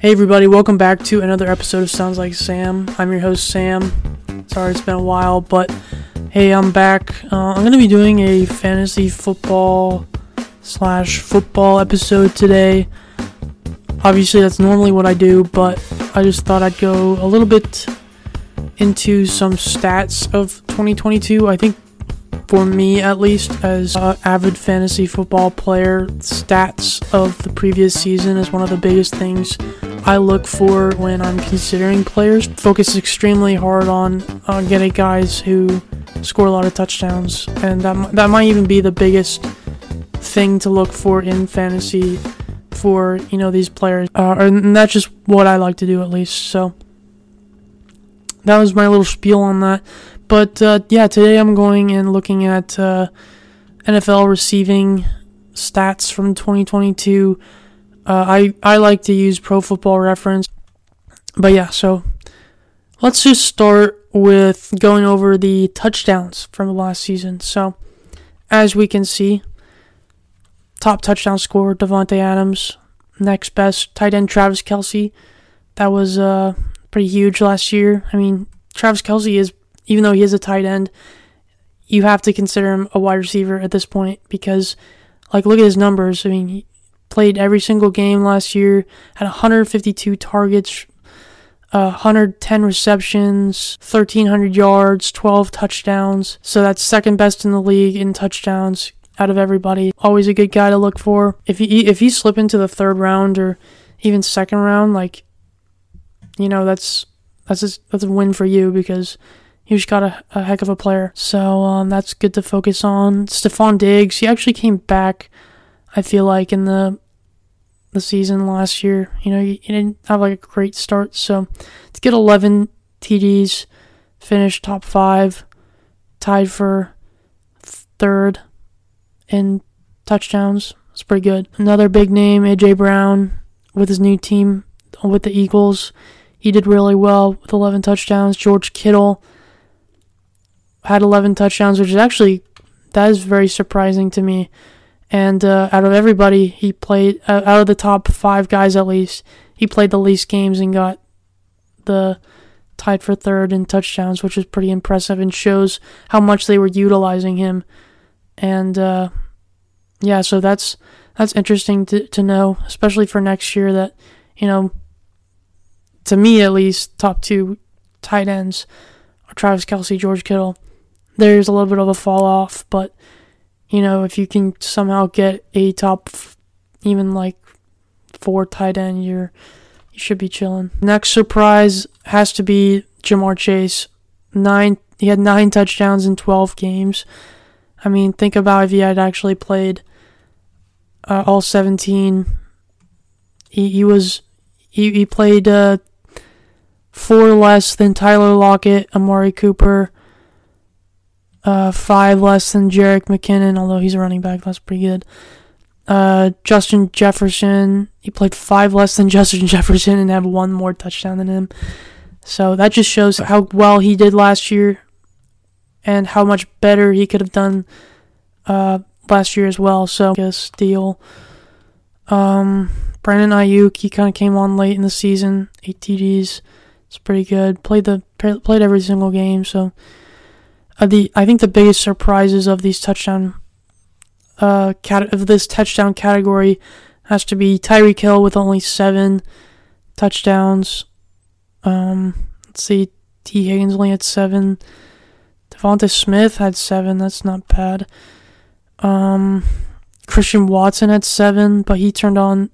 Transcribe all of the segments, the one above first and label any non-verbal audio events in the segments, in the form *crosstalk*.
Hey everybody, welcome back to another episode of Sounds Like Sam. I'm your host Sam. Sorry it's been a while, but hey, I'm back. Uh, I'm gonna be doing a fantasy football slash football episode today. Obviously, that's normally what I do, but I just thought I'd go a little bit into some stats of 2022. I think for me at least as an avid fantasy football player stats of the previous season is one of the biggest things i look for when i'm considering players. Focus extremely hard on uh, getting guys who score a lot of touchdowns and that, that might even be the biggest thing to look for in fantasy for you know these players uh, and that's just what i like to do at least so. That was my little spiel on that but uh, yeah, today I'm going and looking at uh, NFL receiving stats from 2022. Uh, I I like to use Pro Football Reference, but yeah. So let's just start with going over the touchdowns from the last season. So as we can see, top touchdown scorer Davante Adams, next best tight end Travis Kelce. That was uh, pretty huge last year. I mean, Travis Kelce is even though he is a tight end, you have to consider him a wide receiver at this point because, like, look at his numbers. I mean, he played every single game last year, had 152 targets, uh, 110 receptions, 1,300 yards, 12 touchdowns. So that's second best in the league in touchdowns out of everybody. Always a good guy to look for. If he if he slip into the third round or even second round, like, you know, that's that's a, that's a win for you because he just got a, a heck of a player. So um, that's good to focus on. Stefon Diggs, he actually came back. I feel like in the the season last year, you know, he, he didn't have like a great start. So to get 11 TDs, finish top five, tied for third in touchdowns. It's pretty good. Another big name, AJ Brown, with his new team with the Eagles. He did really well with 11 touchdowns. George Kittle had 11 touchdowns, which is actually that is very surprising to me. And uh, out of everybody, he played uh, out of the top five guys at least, he played the least games and got the tied for third in touchdowns, which is pretty impressive and shows how much they were utilizing him. And uh, yeah, so that's that's interesting to to know, especially for next year. That you know, to me at least, top two tight ends are Travis Kelce, George Kittle there's a little bit of a fall off, but you know, if you can somehow get a top even like four tight end, you're you should be chilling. Next surprise has to be Ja'Marr Chase. Nine he had nine touchdowns in twelve games. I mean, think about if he had actually played uh, all seventeen. He he was he he played uh, four less than Tyler Lockett, Amari Cooper, uh, five less than Jerick McKinnon, although he's a running back. That's pretty good. Uh, Justin Jefferson, he played five less than *laughs* Justin Jefferson and had one more touchdown than him. So that just shows how well he did last year and how much better he could have done uh, last year as well. So, guess deal. Um, Brandon Aiyuk, he kind of came on late in the season, eight TDs. It's pretty good. Played the played every single game, so uh, the I think the biggest surprises of these touchdown uh cat of this touchdown category has to be Tyreek Hill with only seven touchdowns. Um, let's see, Tee Higgins only had seven. Devonta Smith had seven. That's not bad. Um, Christian Watson had seven, but he turned on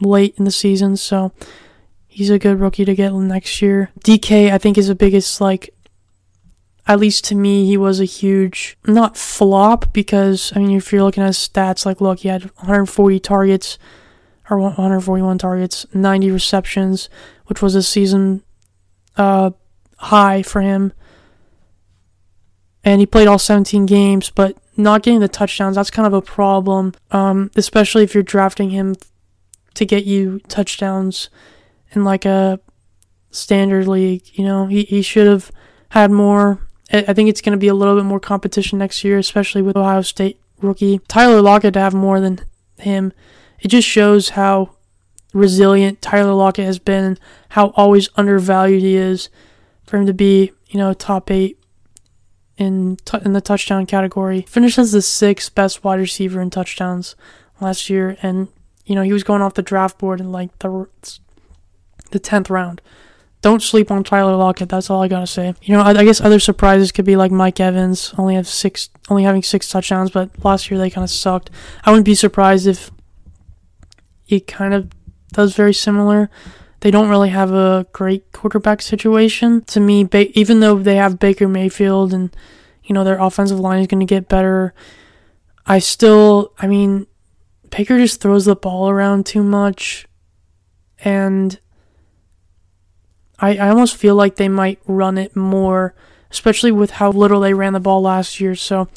late in the season, so he's a good rookie to get next year. DK, I think, is the biggest like at least to me, he was a huge, not flop, because, I mean, if you're looking at stats, like, look, he had 140 targets, or 141 targets, 90 receptions, which was a season uh, high for him. And he played all 17 games, but not getting the touchdowns, that's kind of a problem, um, especially if you're drafting him to get you touchdowns in like a standard league. You know, he, he should have had more I think it's going to be a little bit more competition next year, especially with Ohio State rookie Tyler Lockett to have more than him. It just shows how resilient Tyler Lockett has been and how always undervalued he is for him to be, you know, top eight in t- in the touchdown category. Finished as the sixth best wide receiver in touchdowns last year, and you know he was going off the draft board in like the the tenth round. Don't sleep on Tyler Lockett. That's all I gotta say. You know, I, I guess other surprises could be like Mike Evans, only have six, only having six touchdowns, but last year they kind of sucked. I wouldn't be surprised if he kind of does very similar. They don't really have a great quarterback situation. To me, ba- even though they have Baker Mayfield and you know their offensive line is going to get better, I still, I mean, Baker just throws the ball around too much, and I, I almost feel like they might run it more, especially with how little they ran the ball last year. So,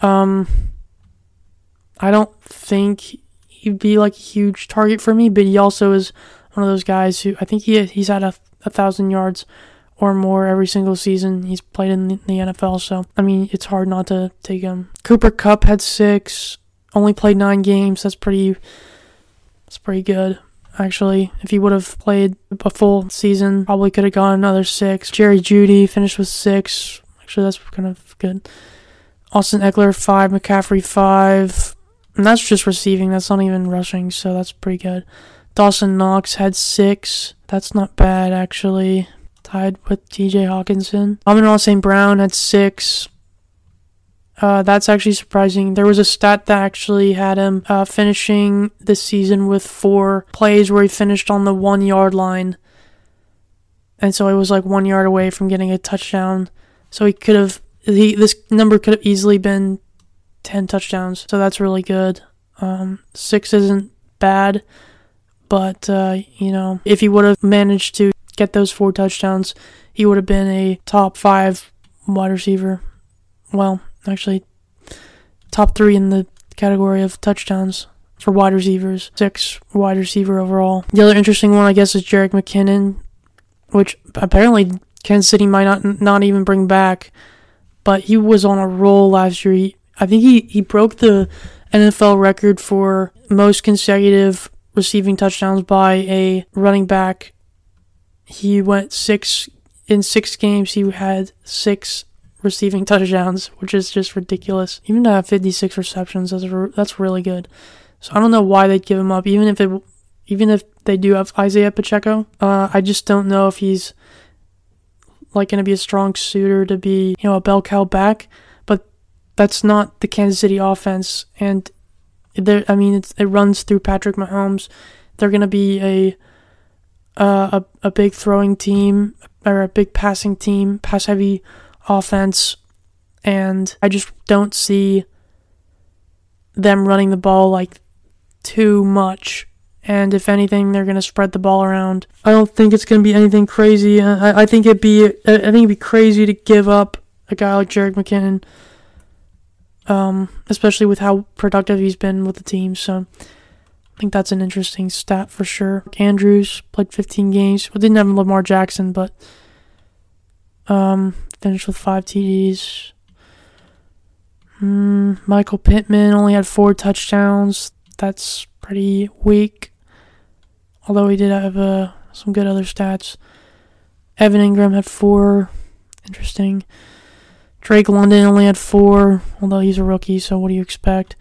um, I don't think he'd be like a huge target for me, but he also is one of those guys who I think he he's had a, a thousand yards or more every single season he's played in the, the NFL. So I mean, it's hard not to take him. Cooper Kupp had six, only played nine games. That's pretty. That's pretty good actually. If he would have played a full season, probably could have gone another six. Jerry Jeudy finished with six. Actually, that's kind of good. Austin Ekeler, five. McCaffrey, five. And that's just receiving. That's not even rushing, so that's pretty good. Dawson Knox had six. That's not bad, actually. Tied with TJ Hockenson. Amon St. Brown had six. Uh, that's actually surprising. There was a stat that actually had him uh, finishing the season with four plays where he finished on the one yard line. And so he was like one yard away from getting a touchdown. So he could have, he, this number could have easily been 10 touchdowns. So that's really good. Um, six isn't bad, but, uh, you know, if he would have managed to get those four touchdowns, he would have been a top five wide receiver. Well, actually top three in the category of touchdowns for wide receivers, six wide receiver overall. The other interesting one, I guess, is Jerick McKinnon, which apparently Kansas City might not not even bring back, but he was on a roll last year. He, I think he, he broke the NFL record for most consecutive receiving touchdowns by a running back. He went six in six games. He had six receiving *laughs* touchdowns, which is just ridiculous. Even to have 56 receptions, that's re- that's really good. So I don't know why they'd give him up, even if it, even if they do have Isaiah Pacheco. Uh, I just don't know if he's like going to be a strong suitor to be, you know, a bell cow back. But that's not the Kansas City offense, and there, I mean, it runs through Patrick Mahomes. They're going to be a uh, a a big throwing team or a big passing team, pass heavy offense, and I just don't see them running the ball like too much. And if anything, they're gonna spread the ball around. I don't think it's gonna be anything crazy. I, I think it'd be I think it'd be crazy to give up a guy like Jerick McKinnon, um, especially with how productive he's been with the team. So I think that's an interesting stat for sure. Andrews played 15 games. Well, didn't have Lamar Jackson, but um, finished with five TDs. Mm, Michael Pittman only had four touchdowns. That's pretty weak. Although he did have uh, some good other stats. Evan Engram had four. Interesting. Drake London only had four, although he's a rookie, so what do you expect?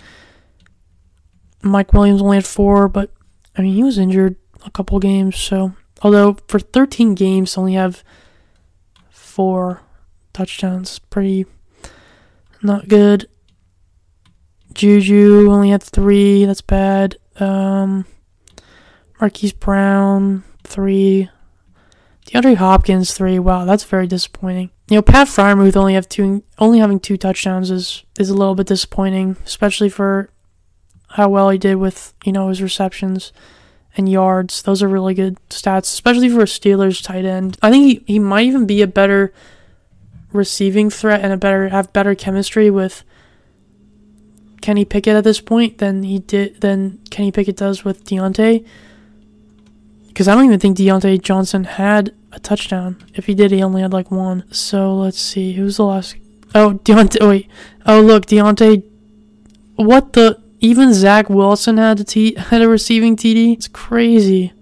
Mike Williams only had four, but I mean, he was injured a couple games, so. Although for 13 games, only have four touchdowns. Pretty not good. Juju only had three. That's bad. Um, Marquise Brown three. DeAndre Hopkins three. Wow, that's very disappointing. You know, Pat Freiermuth only have two, only having two touchdowns is is a little bit disappointing, especially for how well he did with you know his receptions and yards. Those are really good stats, especially for a Steelers tight end. I think he, he might even be a better receiving threat and a better have better chemistry with Kenny Pickett at this point than he did than Kenny Pickett does with Diontae. Because I don't even think Diontae Johnson had a touchdown. If he did, he only had like one. So let's see. Who's the last? Oh, Diontae. Oh, wait. Oh, look, Diontae. What the? Even Zach Wilson had a t- had a receiving TD. It's crazy.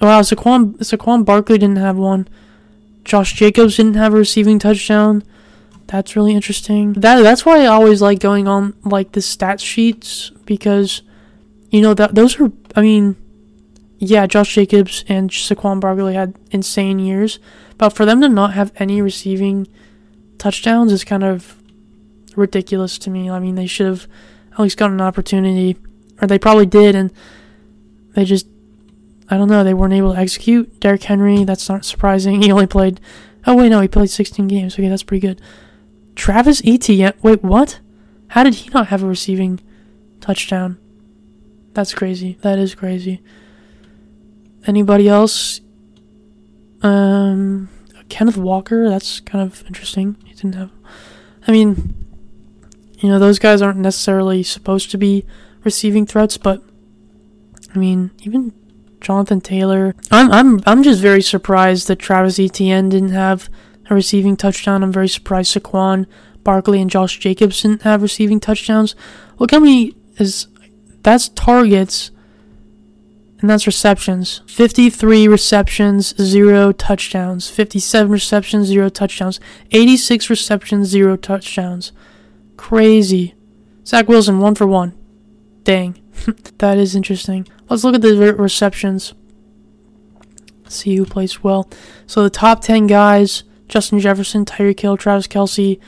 Wow, Saquon Saquon Barkley didn't have one. Josh Jacobs didn't have a receiving touchdown. That's really interesting. That that's why I always like going on like the stat sheets because you know that those are I mean yeah, Josh Jacobs and Saquon Barkley had insane years, but for them to not have any receiving touchdowns is kind of ridiculous to me. I mean, they should have at least gotten an opportunity, or they probably did, and they just I don't know, they weren't able to execute. Derrick Henry, that's not surprising. *laughs* He only played Oh wait, no, he played 16 games. Okay, that's pretty good. Travis Etienne. Wait, what? How did he not have a receiving touchdown? That's crazy. That is crazy. Anybody else? Um, Kenneth Walker. That's kind of interesting. He didn't have. I mean, you know, those guys aren't necessarily supposed to be receiving threats, but I mean, even Jonathan Taylor. I'm I'm I'm just very surprised that Travis Etienne didn't have a receiving touchdown. I'm very surprised Saquon Barkley and Josh Jacobs didn't have receiving touchdowns. Look how many is that's targets and that's receptions. 53 receptions, 0 touchdowns. 57 receptions, 0 touchdowns. 86 receptions, 0 touchdowns. Crazy. Zach Wilson, 1 for 1. Dang. *laughs* that is interesting. Let's look at the receptions. See who plays well. So the top 10 guys Justin Jefferson, Tyreek Hill, Travis Kelce,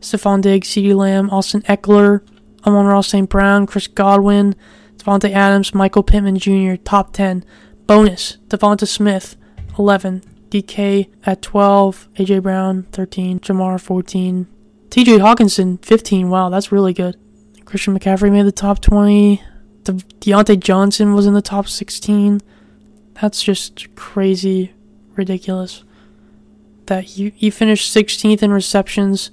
Stefon Diggs, CeeDee Lamb, Austin Ekeler, Amon-Ra St. Brown, Chris Godwin, Davante Adams, Michael Pittman Jr., top 10. Bonus, Devonta Smith, 11. DK at 12. AJ Brown, 13. Ja'Marr, 14. TJ Hockenson, 15. Wow, that's really good. Christian McCaffrey made the top 20. De- Diontae Johnson was in the top 16. That's just crazy, ridiculous that he, he finished 16th in receptions,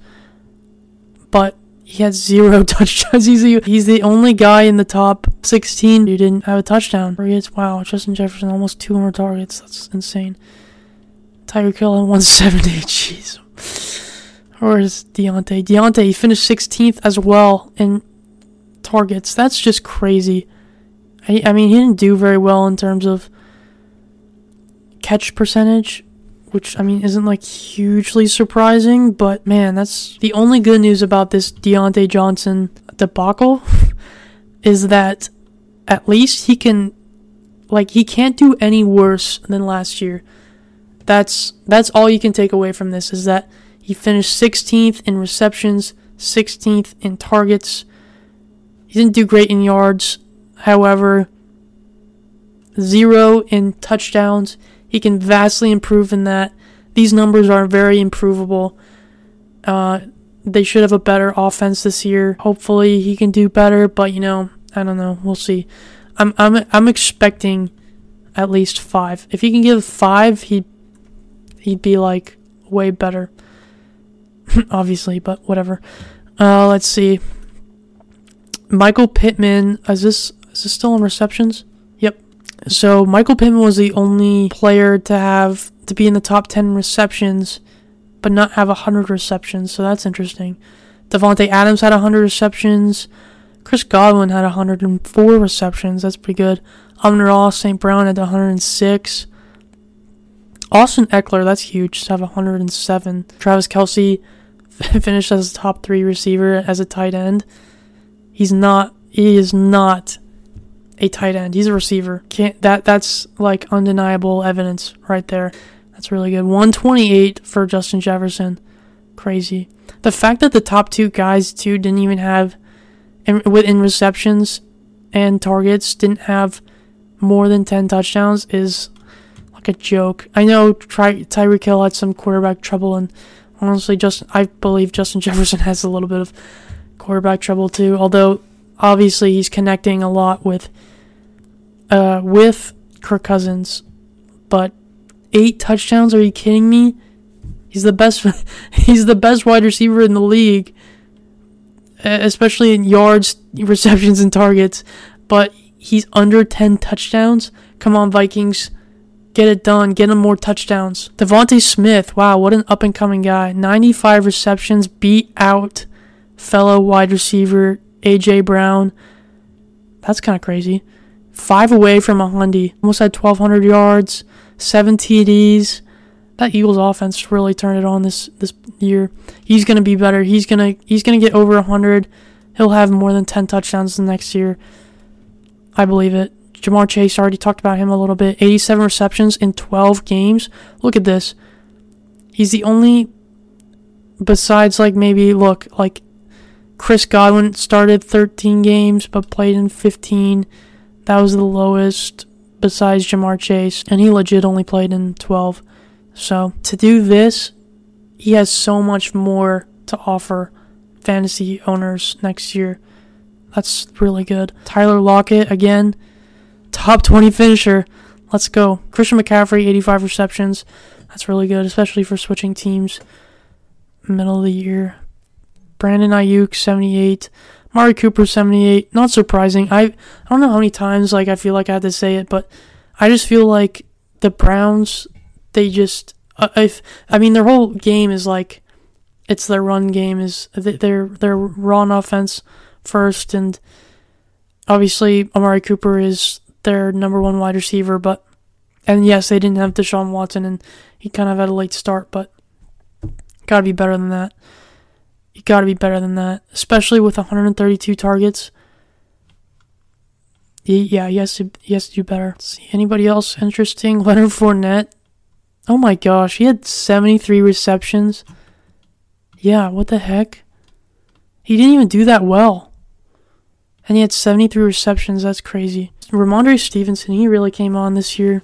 but he had zero *laughs* touchdowns. He's the, he's the only guy in the top 16 who didn't have a touchdown. Targets, wow, Justin Jefferson almost 200 targets. That's insane. Tyreek Hill at 170. *laughs* Jeez. Or is Diontae? Diontae, he finished 16th as well in targets. That's just crazy. I, I mean, he didn't do very well in terms of catch percentage, which I mean isn't like hugely surprising, but man, that's the only good news about this Diontae Johnson debacle *laughs* is that at least he can like he can't do any worse than last year. That's that's all you can take away from this is that he finished 16th in receptions, 16th in targets. He didn't do great in yards, however, zero in touchdowns. He can vastly improve in that. These numbers are very improvable. Uh, they should have a better offense this year. Hopefully, he can do better. But you know, I don't know. We'll see. I'm I'm I'm expecting at least five. If he can give five, he he'd be like way better. *laughs* Obviously, but whatever. Uh, let's see. Michael Pittman. Is this is this still in receptions? Yep. So Michael Pittman was the only player to have to be in the top 10 receptions, but not have 100 receptions. So that's interesting. Davante Adams had 100 receptions. Chris Godwin had 104 receptions. That's pretty good. Amon-Ra St. Brown had 106. Austin Ekeler, that's huge, to have 107. Travis Kelce *laughs* finished as a top three receiver as a tight end. He's not. He is not a tight end. He's a receiver. Can't that that's like undeniable evidence right there. That's really good. 128 for Justin Jefferson. Crazy. The fact that the top two guys too didn't even have in, within receptions and targets didn't have more than 10 touchdowns is like a joke. I know Ty- Tyreek Hill had some quarterback trouble and honestly just I believe Justin Jefferson *laughs* has a little bit of quarterback trouble too, although obviously he's connecting a lot with uh, with Kirk Cousins, but eight touchdowns? Are you kidding me? He's the best. *laughs* he's the best wide receiver in the league, especially in yards, receptions, and targets. But he's under ten touchdowns. Come on, Vikings, get it done. Get him more touchdowns. DeVonta Smith. Wow, what an up and coming guy. Ninety-five receptions, beat out fellow wide receiver AJ Brown. That's kind of crazy. Five away from a Hundy. Almost had 1,200 yards, seven TDs. That Eagles offense really turned it on this this year. He's gonna be better. He's gonna he's gonna get over 100. He'll have more than 10 touchdowns the next year. I believe it. Ja'Marr Chase already talked about him a little bit. 87 receptions in 12 games. Look at this. He's the only besides like maybe look like Chris Godwin started 13 games but played in 15. That was the lowest besides Ja'Marr Chase, and he legit only played in 12. So to do this, he has so much more to offer fantasy owners next year. That's really good. Tyler Lockett again, top 20 finisher. Let's go. Christian McCaffrey, 85 receptions. That's really good, especially for switching teams middle of the year. Brandon Aiyuk, 78. Mari Cooper, 78. Not surprising. I, I don't know how many times like I feel like I had to say it, but I just feel like the Browns, they just, uh, if I mean their whole game is like, it's their run game is their their run offense first, and obviously Amari Cooper is their number one wide receiver, but and yes, they didn't have Deshaun Watson, and he kind of had a late start, but gotta be better than that. You gotta be better than that, especially with 132 targets. Yeah, yes, yes, do better. see anybody else interesting? *laughs* Leonard Fournette. Oh my gosh, he had 73 receptions. Yeah, what the heck? He didn't even do that well. And he had 73 receptions. That's crazy. Rhamondre Stevenson, he really came on this year.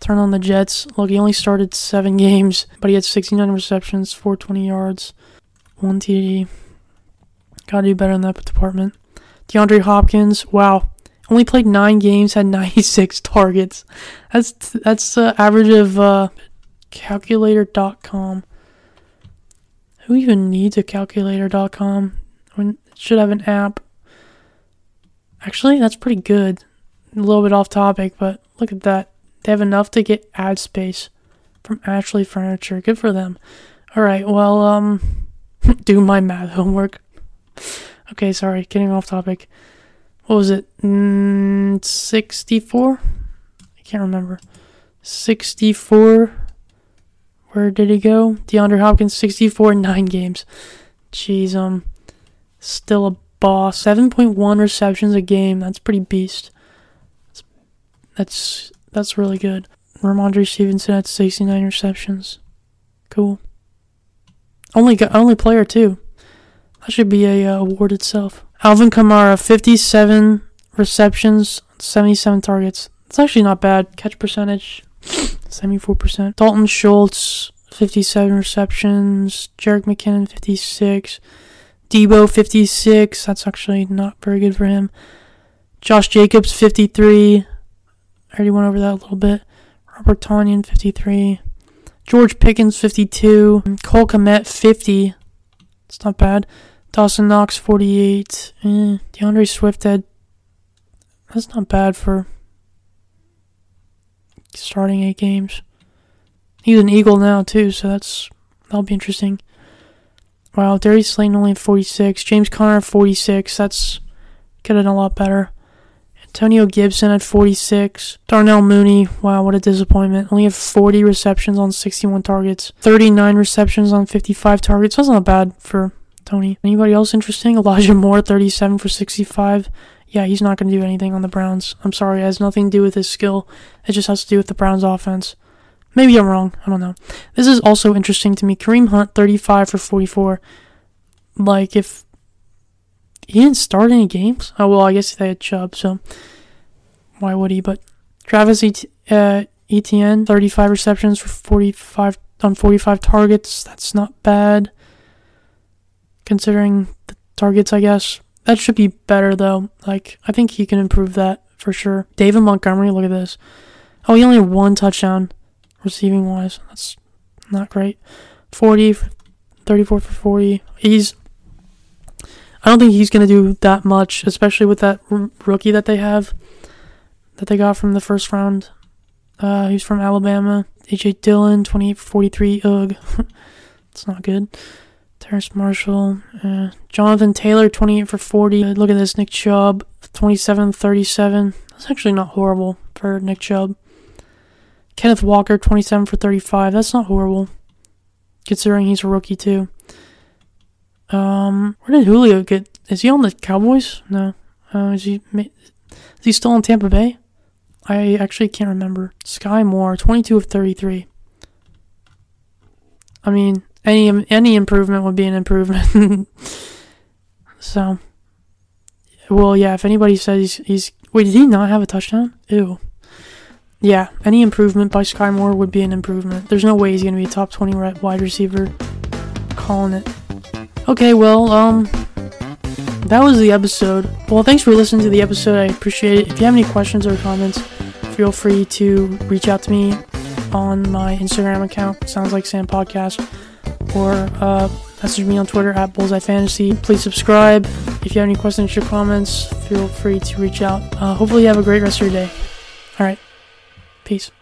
Turn on the Jets. Look, he only started seven games, but he had 69 receptions, 420 yards, one TD. Gotta do better in that department. DeAndre Hopkins, wow, only played nine games, had 96 *laughs* targets. That's that's the average of uh, calculator.com. Who even needs a calculator.com? I mean, should have an app. Actually, that's pretty good. A little bit off topic, but look at that. They have enough to get ad space from Ashley Furniture. Good for them. All right, well, um, *laughs* do my math homework. Okay, sorry, getting off topic. What was it? Mm, 64? I can't remember. 64. Where did he go? DeAndre Hopkins, 64 in 9 games. Jeez, um, still a boss. 7.1 receptions a game. That's pretty beast. That's, that's really good. Rhamondre Stevenson had 69 receptions. Cool. Only only player too. That should be a uh, award itself. Alvin Kamara 57 receptions, 77 targets. It's actually not bad. Catch percentage *sniffs* 74%. Dalton Schultz 57 receptions. Jerick McKinnon 56. Deebo, 56. That's actually not very good for him. Josh Jacobs 53. I already went over that a little bit. Robert Tonyan, 53. George Pickens, 52. Cole Kmet, 50. It's not bad. Dawson Knox, 48. Eh, D'Andre Swift had. That's not bad for starting eight games. He's an Eagle now, too, so that's. That'll be interesting. Wow, Darius Slayton only 46. James Conner, 46. That's. getting a lot better. Antonio Gibson at 46. Darnell Mooney, wow, what a disappointment. Only had 40 receptions on 61 targets. 39 receptions on 55 targets. That's not bad for Tony. Anybody else interesting? Elijah Moore, 37 for 65. Yeah, he's not going to do anything on the Browns. I'm sorry, it has nothing to do with his skill. It just has to do with the Browns offense. Maybe I'm wrong. I don't know. This is also interesting to me. Kareem Hunt, 35 for 44. Like, if he didn't start any games. Oh well, I guess they had Chubb, so why would he? But Travis Et- uh, Etienne, 35 receptions for 45 on 45 targets. That's not bad, considering the targets. I guess that should be better though. Like I think he can improve that for sure. David Montgomery, look at this. Oh, he only had one touchdown receiving wise. That's not great. 40, 34 for 40. He's I don't think he's going to do that much, especially with that r- rookie that they have that they got from the first round. Uh, he's from Alabama. AJ Dillon, 28 43. Ugh. *laughs* it's not good. Terrace Marshall. Uh, Jonathan Taylor, 28 for 40. Uh, look at this. Nick Chubb, 27 37. That's actually not horrible for Nick Chubb. Kenneth Walker, 27 for 35. That's not horrible, considering he's a rookie, too. Um, where did Julio get? Is he on the Cowboys? No. Uh, is he? Is he still in Tampa Bay? I actually can't remember. Skyy Moore, 22 of 33. I mean, any any improvement would be an improvement. *laughs* so, well, yeah. If anybody says he's, he's wait, did he not have a touchdown? Ew. Yeah, any improvement by Skyy Moore would be an improvement. There's no way he's gonna be a top 20 wide receiver. calling it. Okay, well, um, that was the episode. Well, thanks for listening to the episode. I appreciate it. If you have any questions or comments, feel free to reach out to me on my Instagram account, Sounds Like Sam Podcast, or uh, message me on Twitter at Bullseye Fantasy. Please subscribe. If you have any questions or comments, feel free to reach out. Uh, hopefully, you have a great rest of your day. All right. Peace.